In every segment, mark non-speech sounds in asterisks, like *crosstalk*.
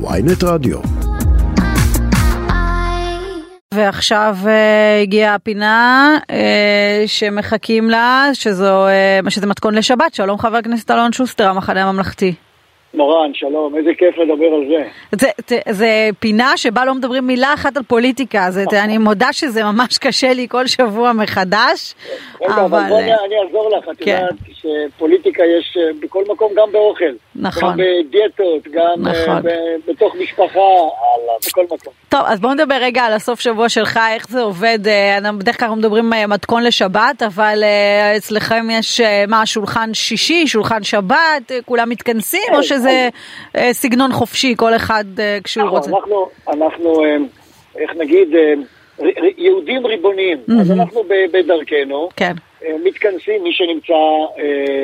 ויינט רדיו. ועכשיו uh, הגיעה הפינה uh, שמחכים לה, שזו, uh, שזה מתכון לשבת. שלום חבר הכנסת אלון שוסטר, המחנה הממלכתי. מורן, שלום, איזה כיף לדבר על זה. זה, זה, זה פינה שבה לא מדברים מילה אחת על פוליטיקה, זה, אני מודה שזה ממש קשה לי כל שבוע מחדש. רגע, אבל, אבל בואי אני אעזור לך, את כן. יודעת שפוליטיקה יש בכל מקום, גם באוכל. נכון. גם בדיאטות, גם נכון. בתוך משפחה, בכל מקום. טוב, אז בואו נדבר רגע על הסוף שבוע שלך, איך זה עובד. בדרך כלל אנחנו מדברים מתכון לשבת, אבל אצלכם יש מה, שולחן שישי, שולחן שבת, כולם מתכנסים, או שזה... זה סגנון חופשי, כל אחד כשהוא רוצה. אנחנו, אנחנו, איך נגיד, יהודים ריבוניים. אז אנחנו בדרכנו, כן. מתכנסים, מי שנמצא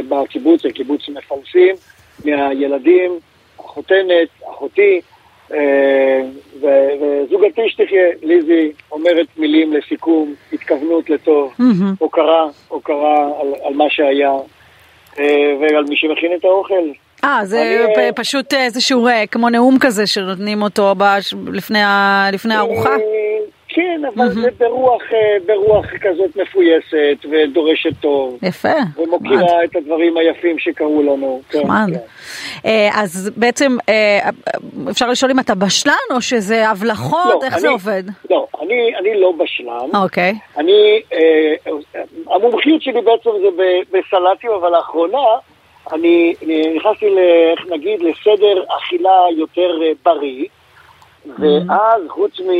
בקיבוץ, זה קיבוץ מפלסים, מהילדים, החותנת, אחותי, וזוגתי שתחיה, ליזי, אומרת מילים לסיכום, התכוונות לטוב, הוקרה, הוקרה על מה שהיה, ועל מי שמכין את האוכל. אה, זה אני... פשוט איזשהו כמו נאום כזה שנותנים אותו בש... לפני, ה... לפני הארוחה? כן, אבל mm-hmm. זה ברוח, ברוח כזאת מפויסת ודורשת טוב. יפה. ומוקירה מד. את הדברים היפים שקרו לנו. נחמד. כן, כן. אז בעצם אפשר לשאול אם אתה בשלן או שזה הבלחות, לא, איך אני, זה עובד? לא, אני, אני לא בשלן. אוקיי. אני, המומחיות שלי בעצם זה בסלטים, אבל לאחרונה... אני נכנסתי, איך נגיד, לסדר אכילה יותר בריא, ואז חוץ, מ,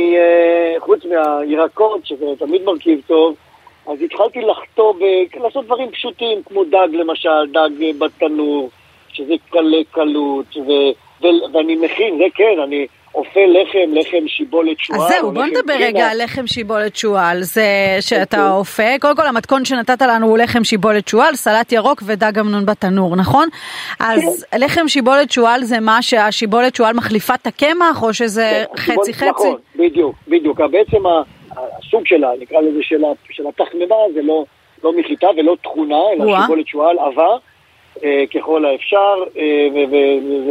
חוץ מהירקות, שזה תמיד מרכיב טוב, אז התחלתי לחטוא, ב, לעשות דברים פשוטים, כמו דג למשל, דג בתנור, שזה קלה קלות, ו, ו, ואני מכין, זה כן, אני... אופה לחם, לחם שיבולת שועל. אז זהו, בוא נדבר רגע על לחם שיבולת שועל. זה שאתה אופה, קודם כל המתכון שנתת לנו הוא לחם שיבולת שועל, סלט ירוק ודג אמנון בתנור, נכון? אז כן. לחם שיבולת שועל זה מה שהשיבולת שועל מחליפה את הקמח, או שזה חצי חצי? נכון, בדיוק, בדיוק. בעצם הסוג שלה, נקרא לזה של התחממה, זה לא מחיטה ולא תכונה, אלא שיבולת שועל עבה. ככל האפשר,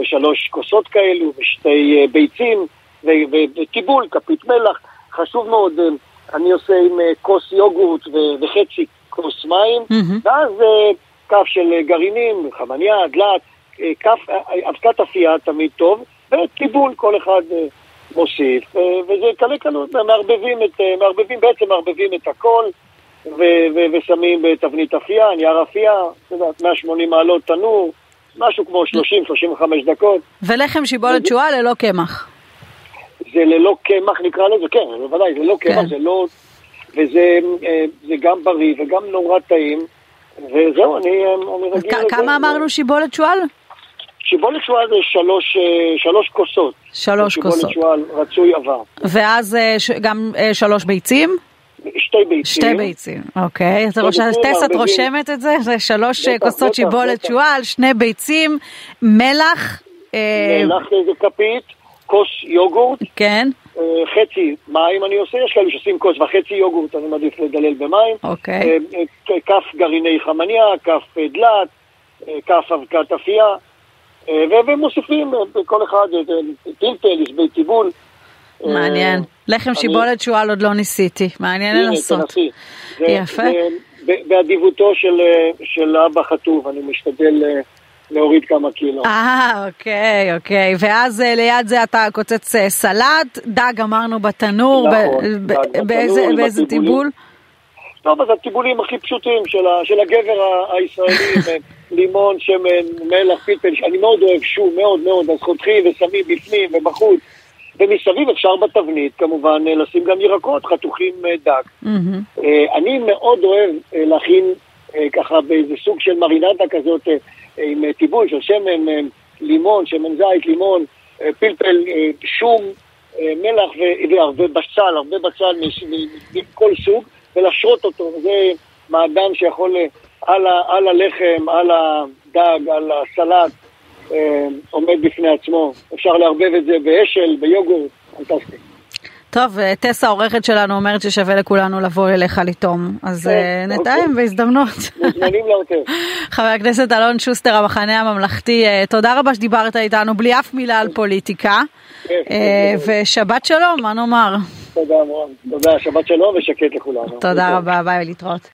ושלוש כוסות כאלו, ושתי ביצים, וטיבול, כפית מלח. חשוב מאוד, אני עושה עם כוס יוגורט וחצי כוס מים, ואז כף של גרעינים, חמניה, דלת, כף, אבקת אפייה תמיד טוב, וטיבול, כל אחד מוסיף, וזה קלה קלות, מערבבים, את, מערבבים, בעצם מערבבים את הכל. ו- ו- ושמים בתבנית אפייה, נייר אפייה, את יודעת, 180 מעלות תנור, משהו כמו 30-35 דקות. ולחם שיבולת שועל ללא קמח. זה ללא קמח נקרא לזה, כן, בוודאי, זה לא קמח, כן. זה לא... וזה זה גם בריא וגם נורא טעים, וזהו, אני, אני רגיל לזה. כמה אמרנו שיבולת שועל? שיבולת שועל זה שלוש, שלוש כוסות. שלוש כוסות. שיבולת שועל רצוי עבר. ואז גם שלוש ביצים? שתי ביצים. שתי ביצים, אוקיי. אז טס את רושמת את זה? זה שלוש כוסות שיבולת שועל, שני ביצים, מלח. מלח איזה כפית, כוס יוגורט. כן. חצי מים אני עושה, יש כאלה שעושים כוס וחצי יוגורט, אני מעדיף לדלל במים. אוקיי. כף גרעיני חמניה, כף דלת, כף אבקת אפייה. ומוסיפים כל אחד פלפל, יש בית טיבול. מעניין. לחם שיבולת שועל עוד לא ניסיתי, מעניין לנסות. יפה. באדיבותו של אבא חטוב, אני משתדל להוריד כמה קילו. אה, אוקיי, אוקיי. ואז ליד זה אתה קוצץ סלט, דג אמרנו בתנור, באיזה טיבול? טוב, אז הטיבולים הכי פשוטים של הגבר הישראלי, *laughs* לימון, שמן, מלח, פלפל, אני מאוד אוהב שום, מאוד מאוד, אז חותכים ושמים בפנים ובחוץ. ומסביב אפשר בתבנית כמובן לשים גם ירקות חתוכים דק. Mm-hmm. אני מאוד אוהב להכין ככה באיזה סוג של מרינדה כזאת עם טיבול של שמן, לימון, שמן זית, לימון, פלפל, שום, מלח והרבה בצל, הרבה בצל מכל סוג, ולשרות אותו. זה מעדן שיכול על, ה, על הלחם, על הדג, על הסלט. עומד בפני עצמו. אפשר לערבב את זה באשל, ביוגורט, פנטסטי. טוב, טסה העורכת שלנו אומרת ששווה לכולנו לבוא אליך לטום, אז כן, נתאם אוקיי. בהזדמנות. מוזמנים לעוטף. *laughs* חבר הכנסת אלון שוסטר, המחנה הממלכתי, תודה רבה שדיברת איתנו בלי אף מילה על פוליטיקה. כן, ושבת שלום, מה נאמר? תודה, תודה, שבת שלום ושקט לכולנו. תודה רבה, ביי, להתראות.